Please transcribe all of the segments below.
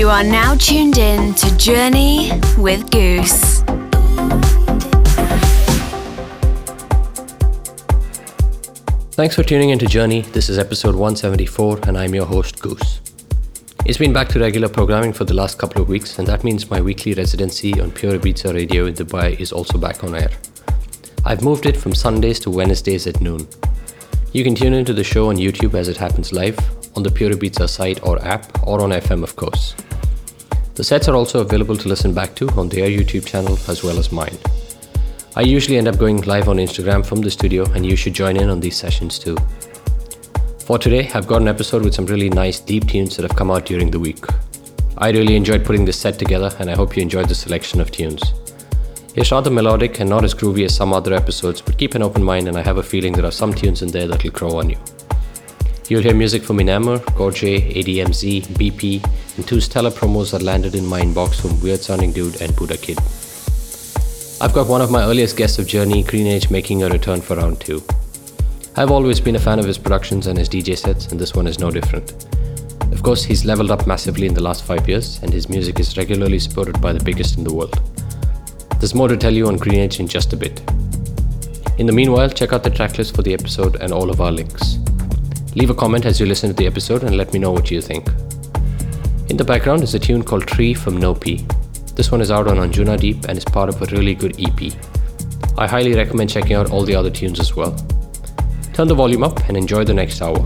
You are now tuned in to Journey with Goos. Thanks for tuning into Journey. This is episode 174, and I'm your host, Goos. It's been back to regular programming for the last couple of weeks, and that means my weekly residency on Pure Ibiza Radio in Dubai is also back on air. I've moved it from Sundays to Wednesdays at noon. You can tune into the show on YouTube as it happens live, on the Pure Ibiza site or app, or on FM, of course. The sets are also available to listen back to on their YouTube channel as well as mine. I usually end up going live on Instagram from the studio, and you should join in on these sessions too. For today, I've got an episode with some really nice deep tunes that have come out during the week. I really enjoyed putting this set together, and I hope you enjoyed the selection of tunes. It's rather melodic and not as groovy as some other episodes, but keep an open mind, and I have a feeling there are some tunes in there that'll grow on you. You'll hear music from Enamour, Gorge, ADMZ, BP, and two stellar promos that landed in my inbox from Weird Sounding Dude and Budakid. I've got one of my earliest guests of Journey, Greenage, making a return for round two. I've always been a fan of his productions and his DJ sets, and this one is no different. Of course, he's leveled up massively in the last five years, and his music is regularly supported by the biggest in the world. There's more to tell you on Greenage in just a bit. In the meanwhile, check out the tracklist for the episode and all of our links. Leave a comment as you listen to the episode and let me know what you think. In the background is a tune called Tree from Nōpi. This one is out on Anjunadeep and is part of a really good EP. I highly recommend checking out all the other tunes as well. Turn the volume up and enjoy the next hour.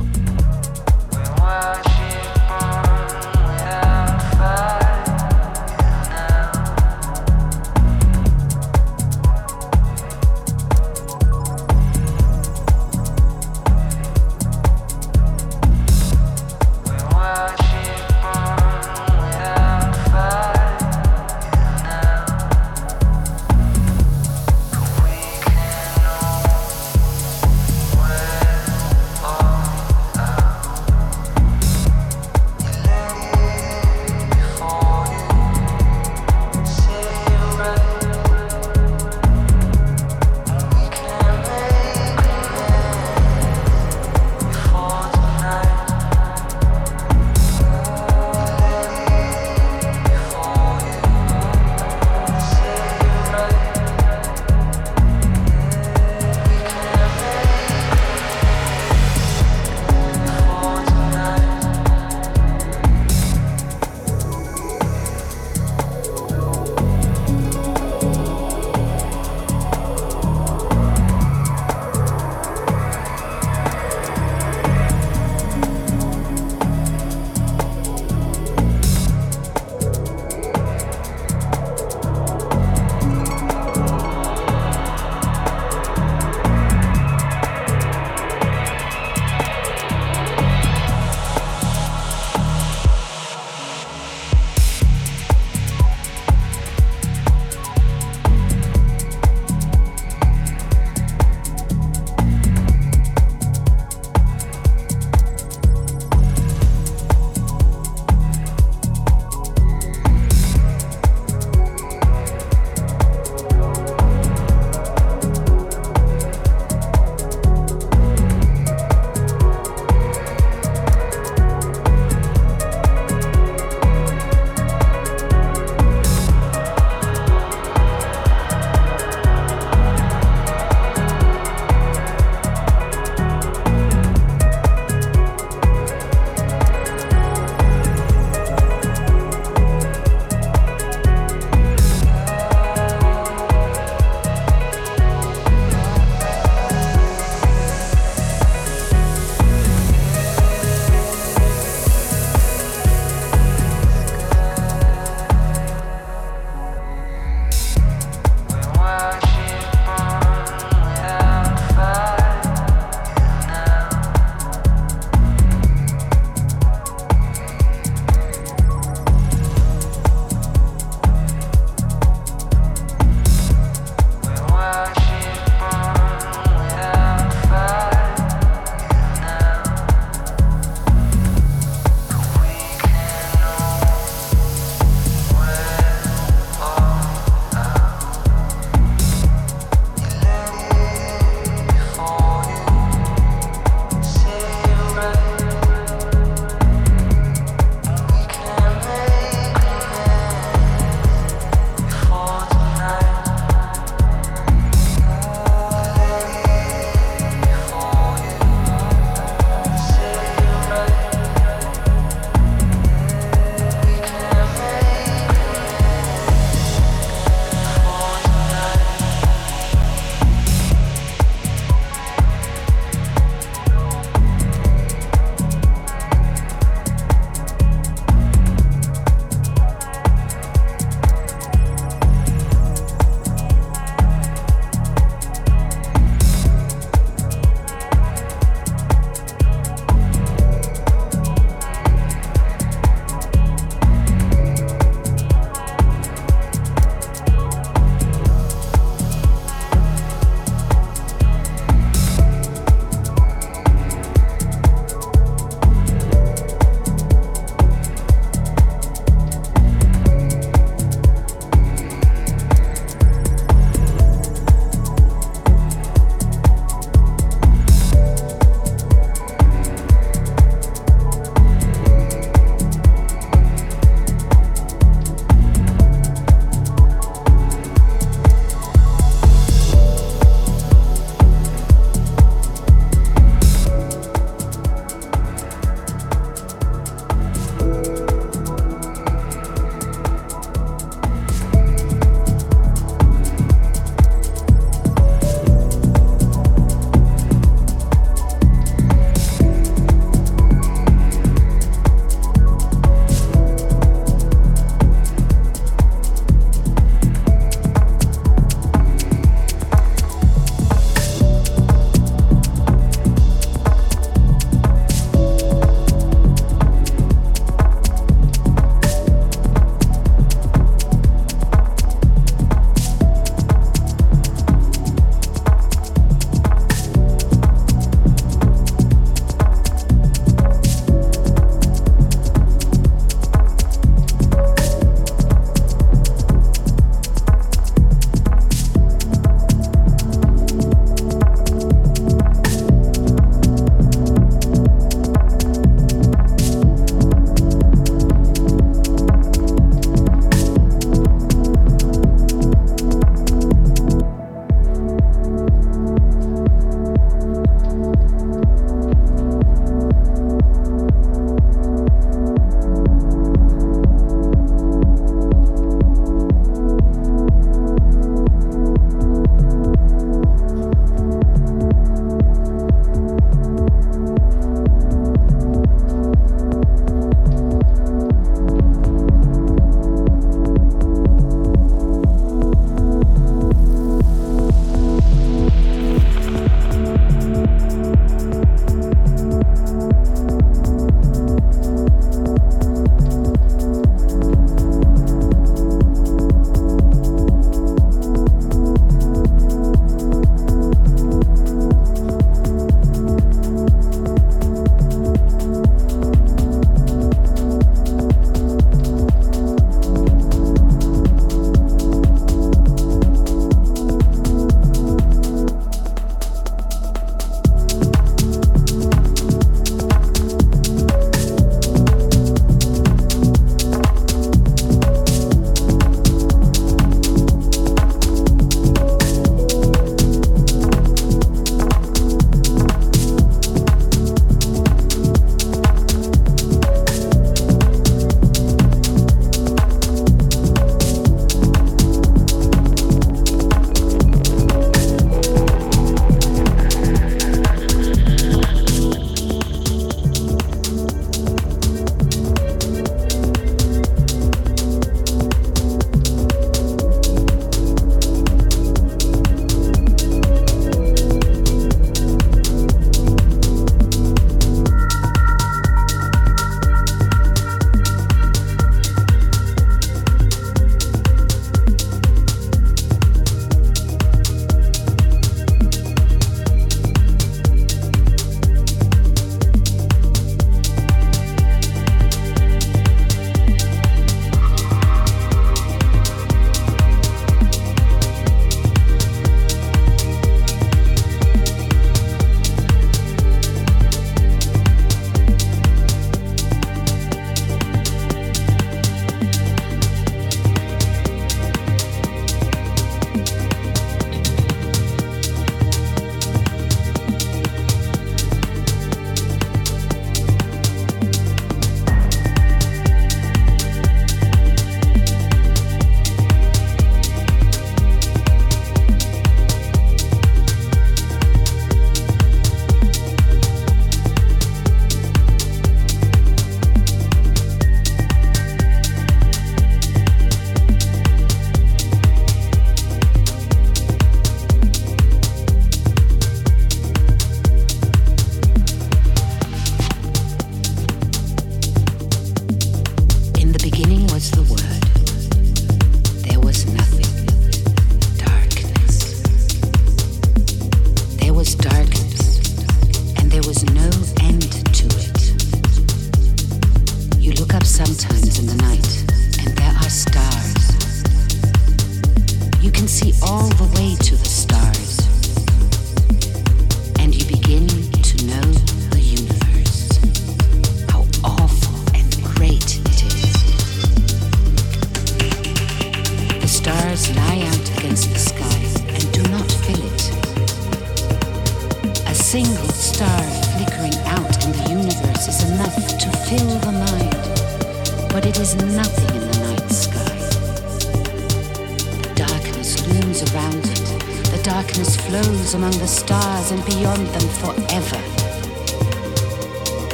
Darkness flows among the stars and beyond them forever.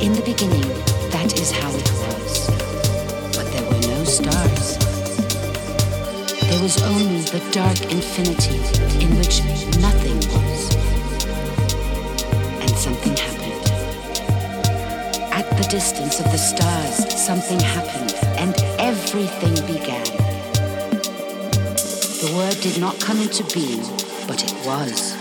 In the beginning, that is how it was. But there were no stars. There was only the dark infinity in which nothing was. And something happened. At the distance of the stars, something happened, and everything began. The word did not come into being, but it was.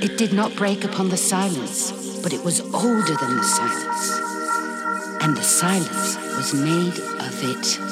It did not break upon the silence, but it was older than the silence. And the silence was made of it.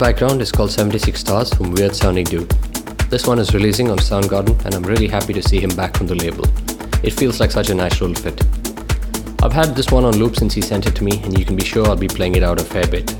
Background is called 76 Stars from Weird Sounding Dude. This one is releasing on Soundgarden, and I'm really happy to see him back on the label. It feels like such a natural fit. I've had this one on loop since he sent it to me, and you can be sure I'll be playing it out a fair bit.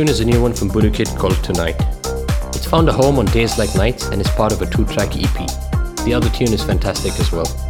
Tune is a new one from Budakid called Tonight. It's found a home on Days Like Nights and is part of a two track EP. The other tune is fantastic as well.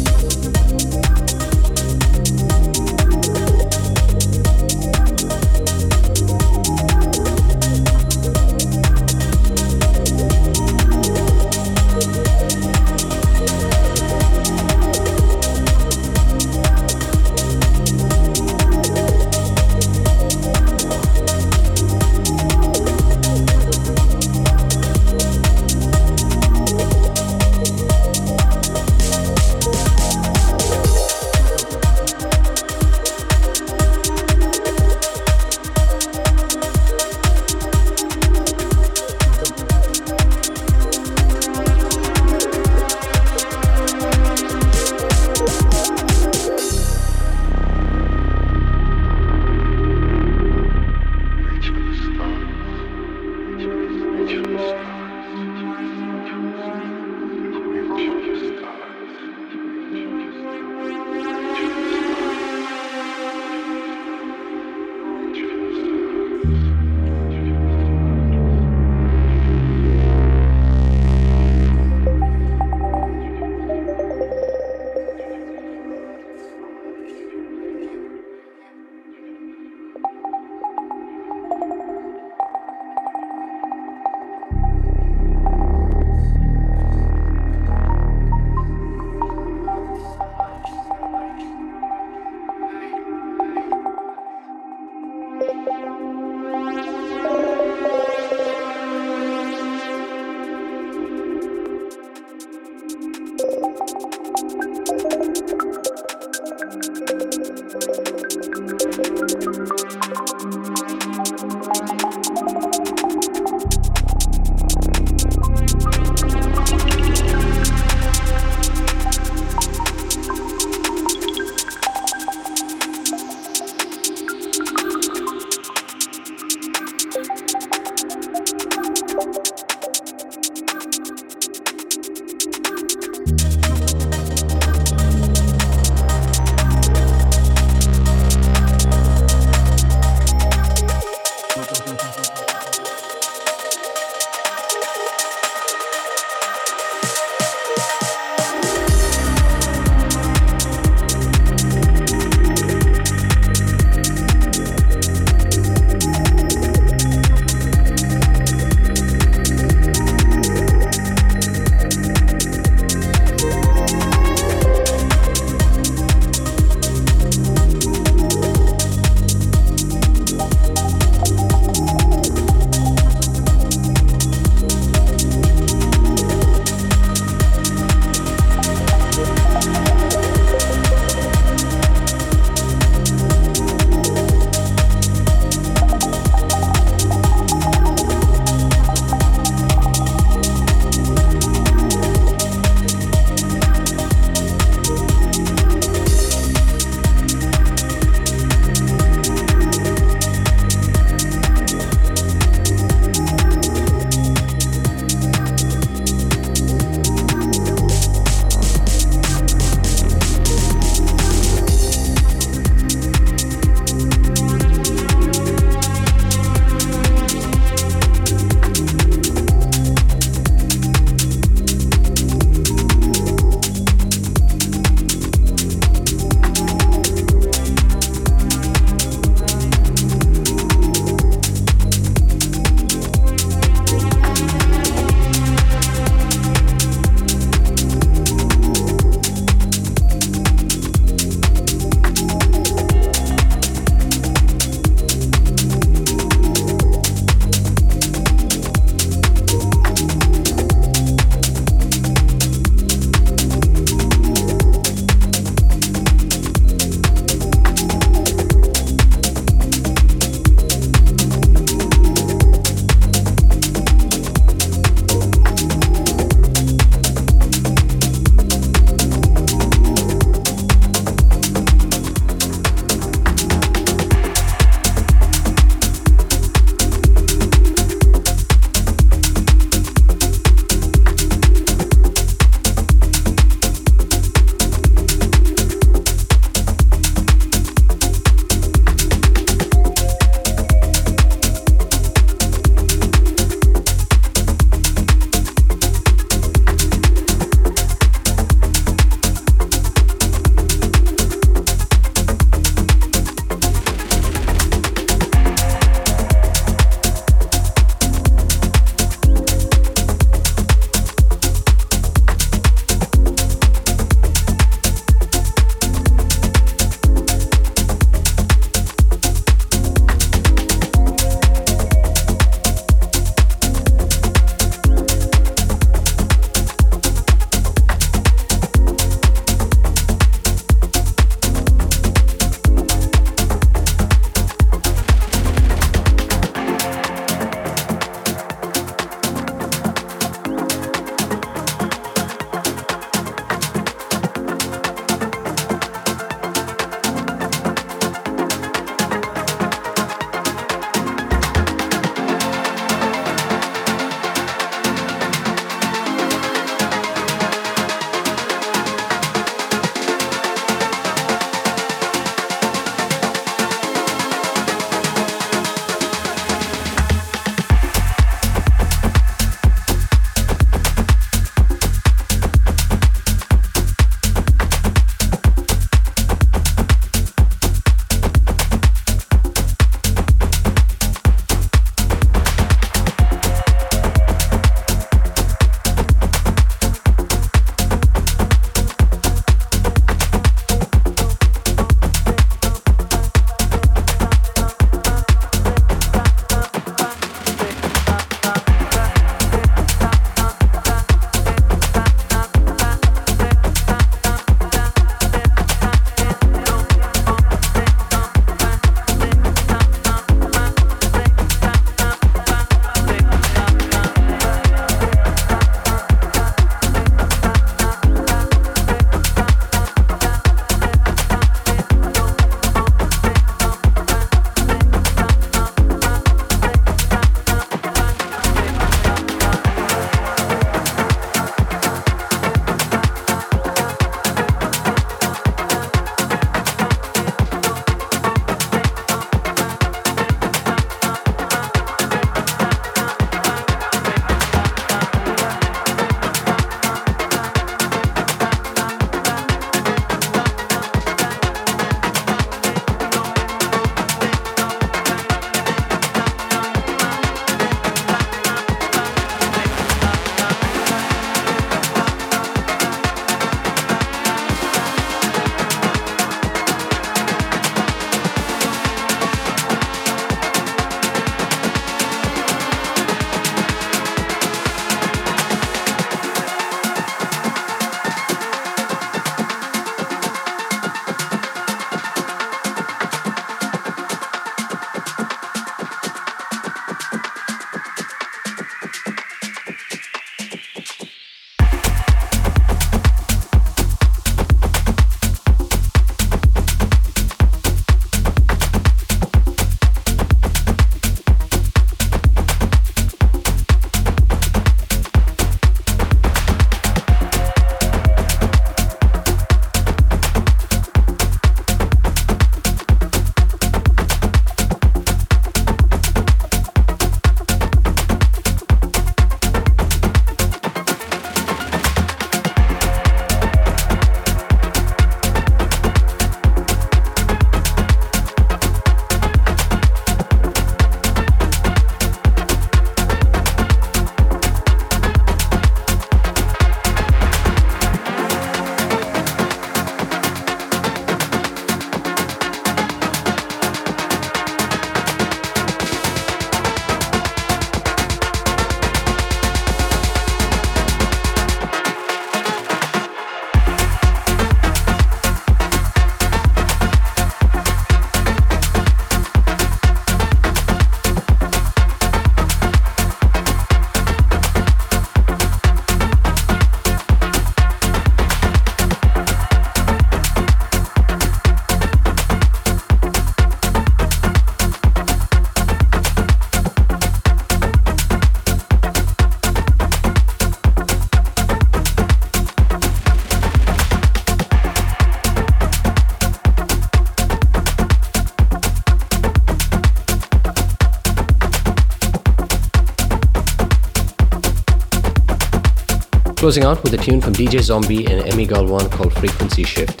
Closing out with a tune from DJ Zombi and Emi Galvan called Frequency Shift.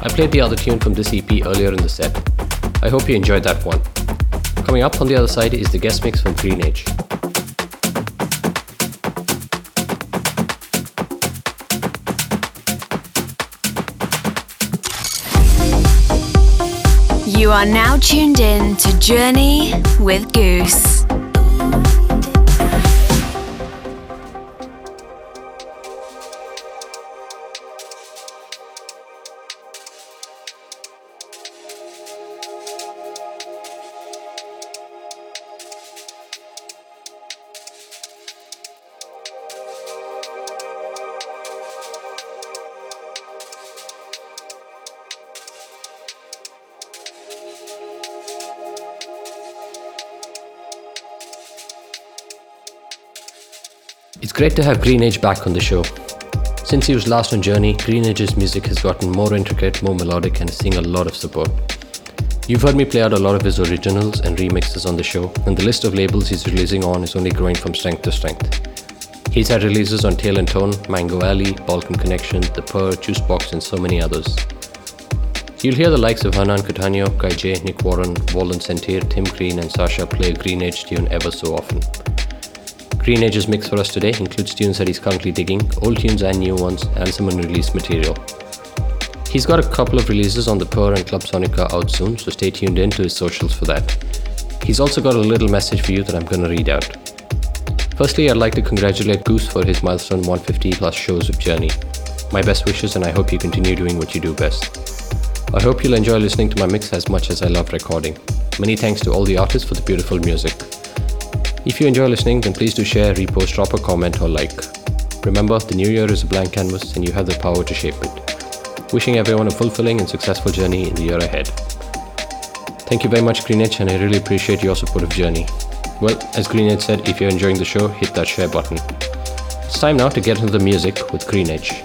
I played the other tune from this EP earlier in the set. I hope you enjoyed that one. Coming up on the other side is the guest mix from Greenage. You are now tuned in to Journey with Goos. Great to have Greenage back on the show. Since he was last on Journey, Greenage's music has gotten more intricate, more melodic, and is seeing a lot of support. You've heard me play out a lot of his originals and remixes on the show, and the list of labels he's releasing on is only growing from strength to strength. He's had releases on Tale and Tone, Mango Alley, Balkan Connection, The Purr, Juicebox, and so many others. You'll hear the likes of Hernan Cattaneo, Guy J, Nick Warren, Wallen Sentir, Tim Green, and Sasha play a Greenage tune ever so often. Greenage's mix for us today includes tunes that he's currently digging, old tunes and new ones, and some unreleased material. He's got a couple of releases on the Purr and Club Sonica out soon, so stay tuned in to his socials for that. He's also got a little message for you that I'm going to read out. Firstly, I'd like to congratulate Goos for his milestone 150 plus shows of Journey. My best wishes, and I hope you continue doing what you do best. I hope you'll enjoy listening to my mix as much as I love recording. Many thanks to all the artists for the beautiful music. If you enjoy listening, then please do share, repost, drop a comment, or like. Remember, the new year is a blank canvas and you have the power to shape it. Wishing everyone a fulfilling and successful journey in the year ahead. Thank you very much, Greenage, and I really appreciate your supportive Journey. Well, as Greenage said, if you're enjoying the show, hit that share button. It's time now to get into the music with Greenage.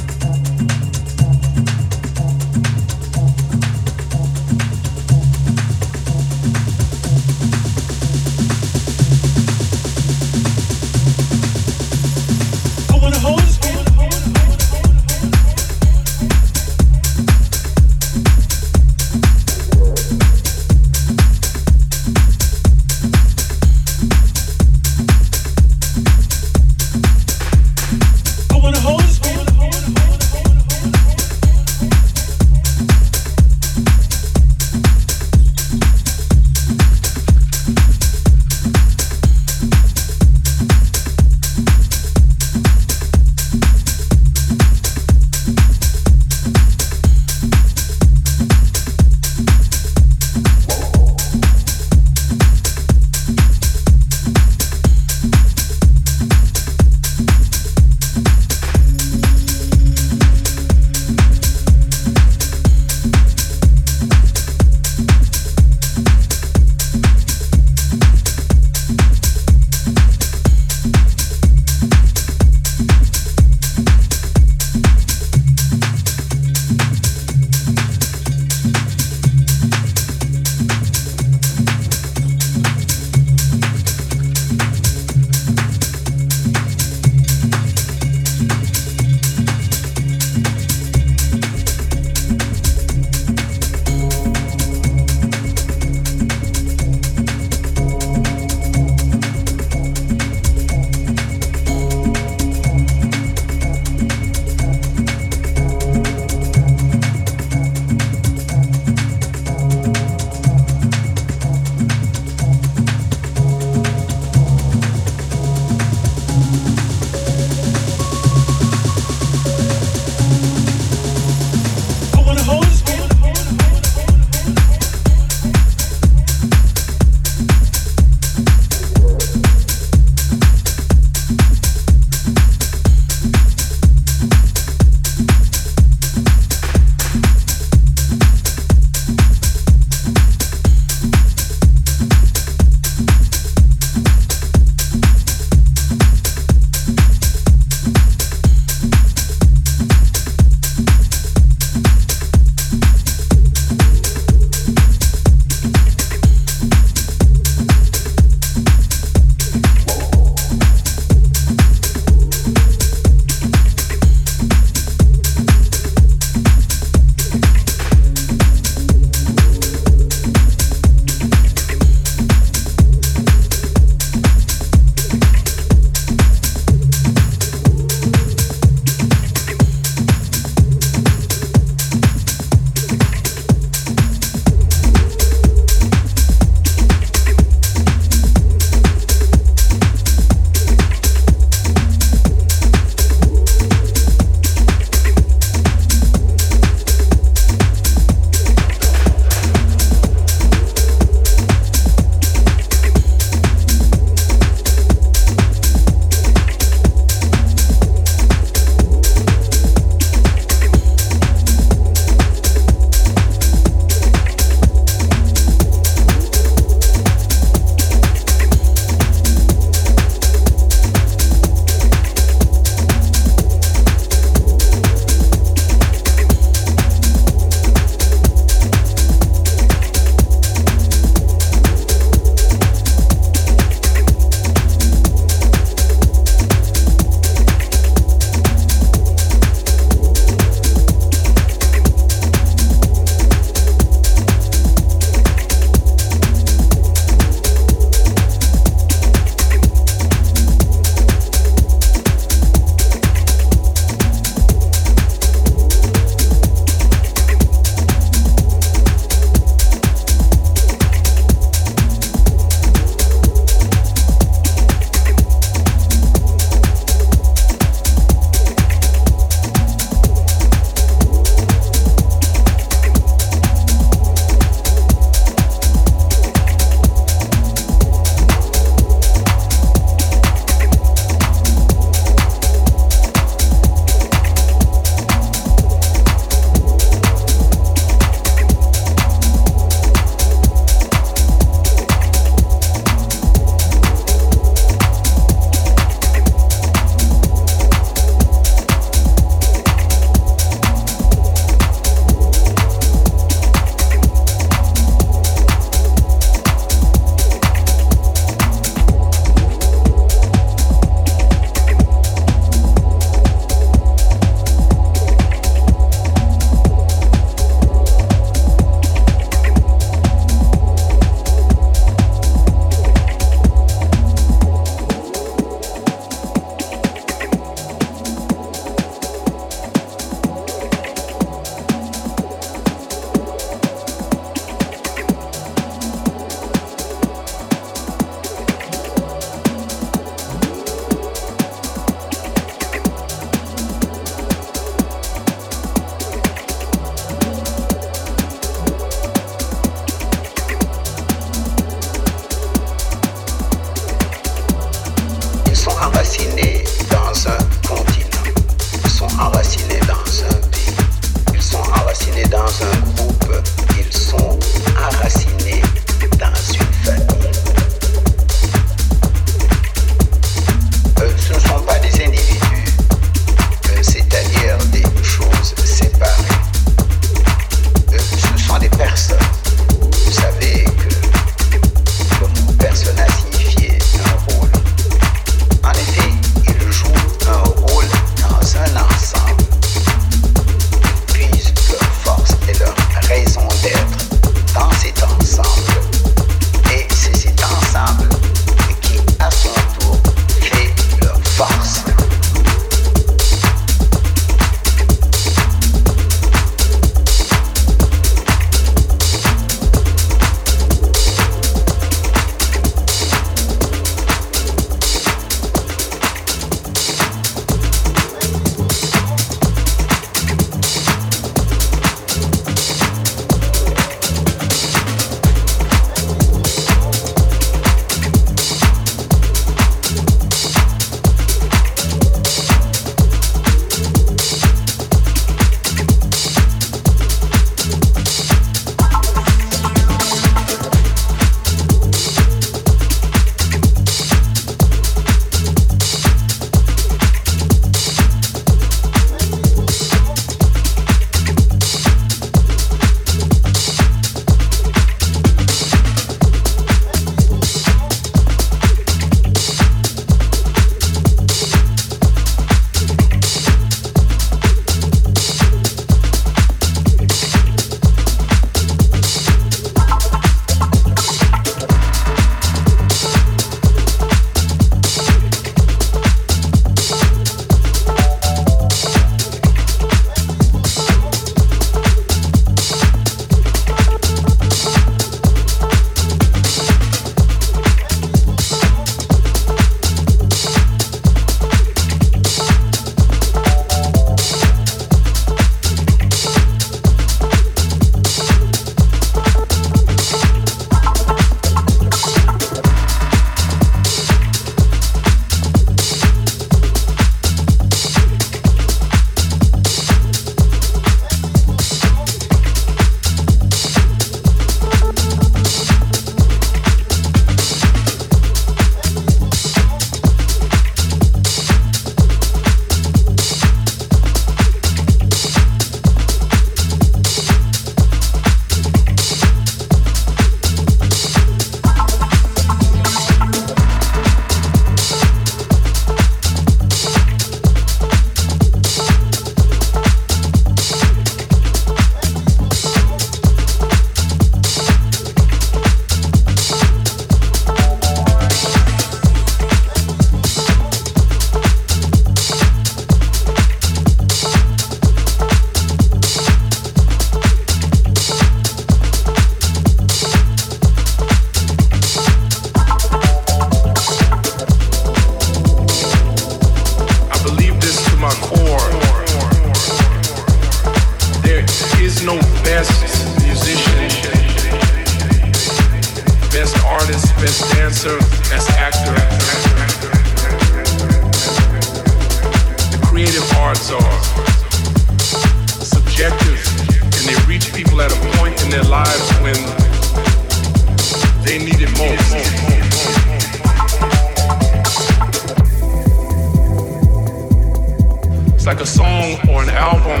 It's like a song or an album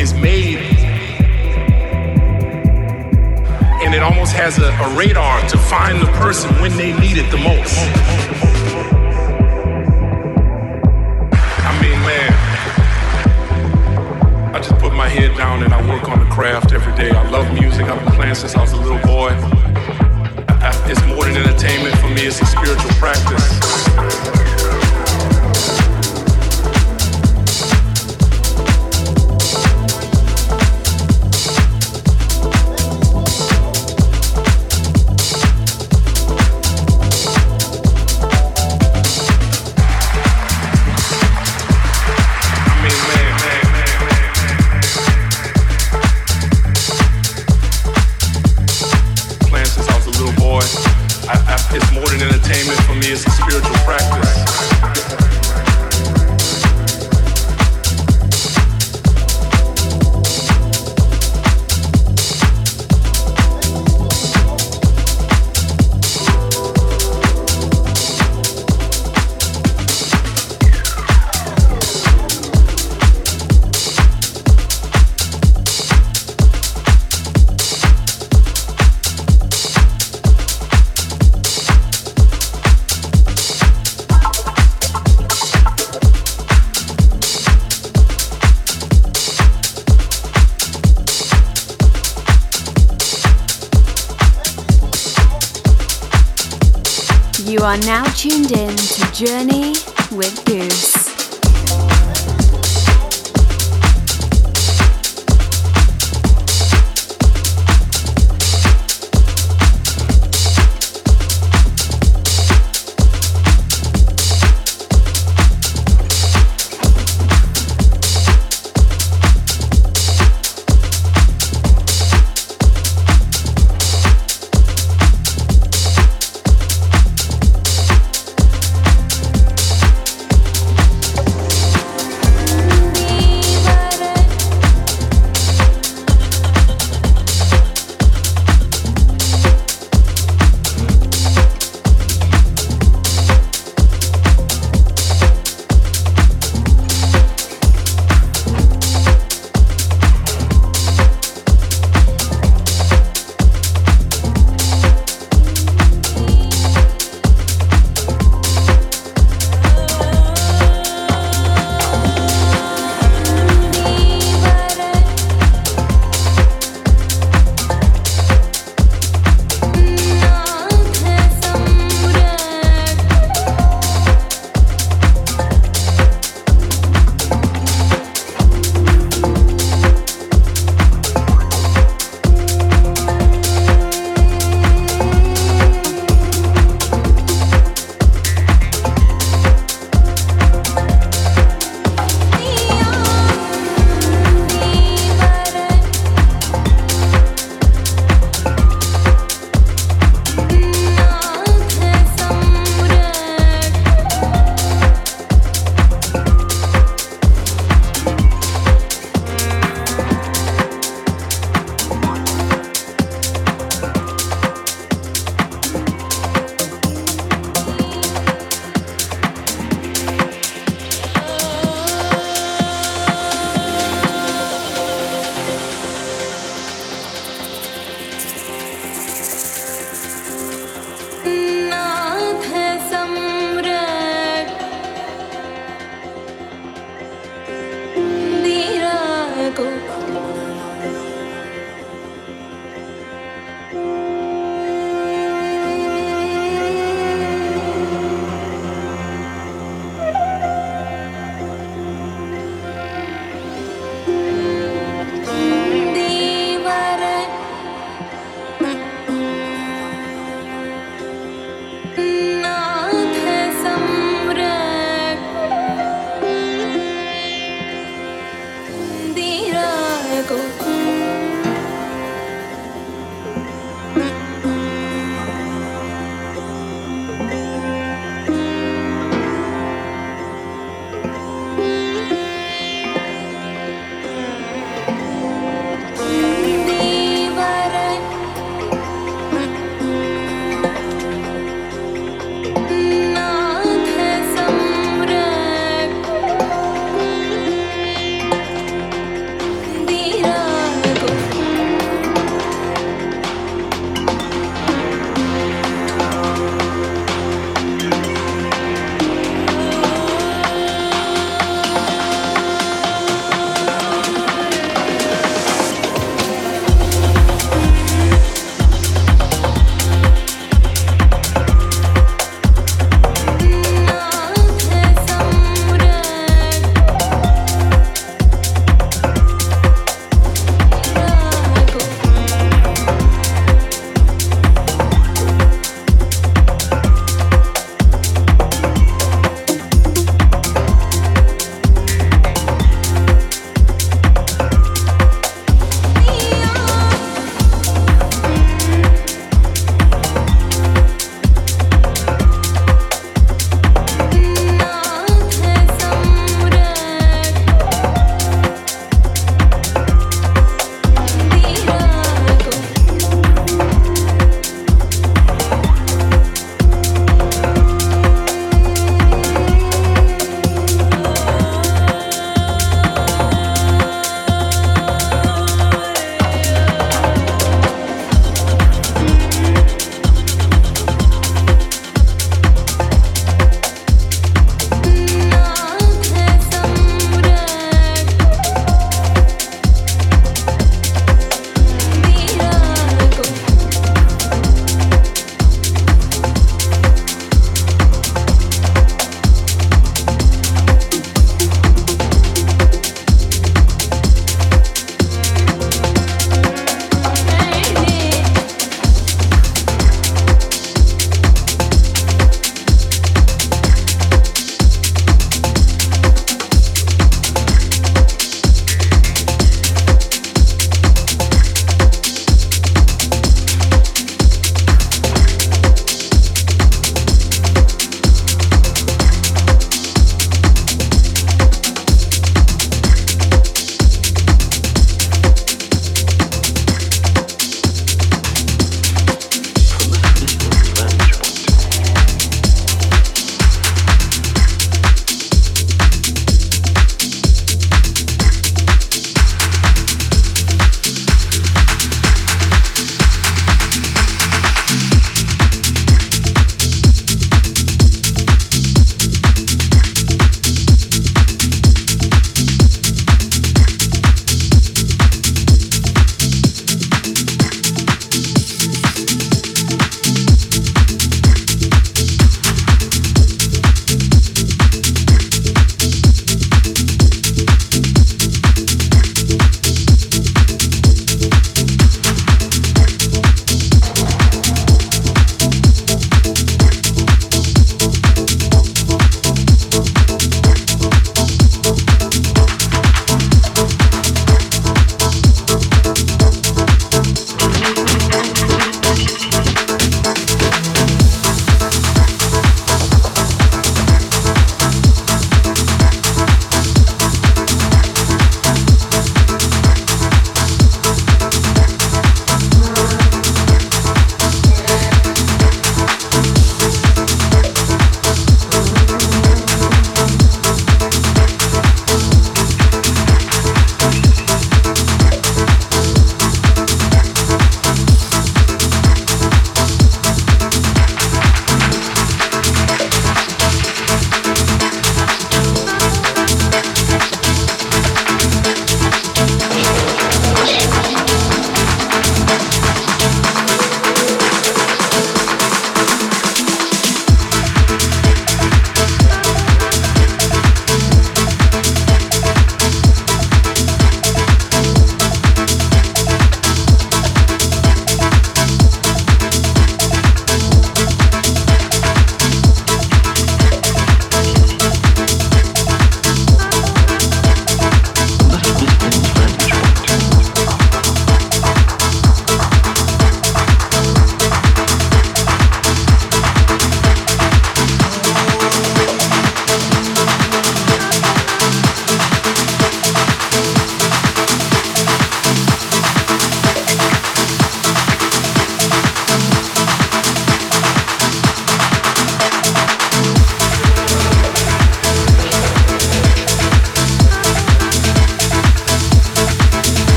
is made and it almost has a, a radar to find the person when they need it the most. I mean, man, I just put my head down and I work on the craft every day. I love music. I've been playing since I was a little boy entertainment for me is a spiritual practice. journey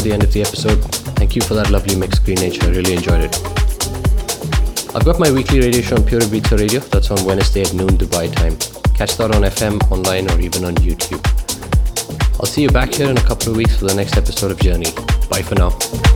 for the end of the episode. Thank you for that lovely mix, Green Greenage. I really enjoyed it. I've got my weekly radio show on Pure Ibiza Radio. That's on Wednesday at noon Dubai time. Catch that on FM, online, or even on YouTube. I'll see you back here in a couple of weeks for the next episode of Journey. Bye for now.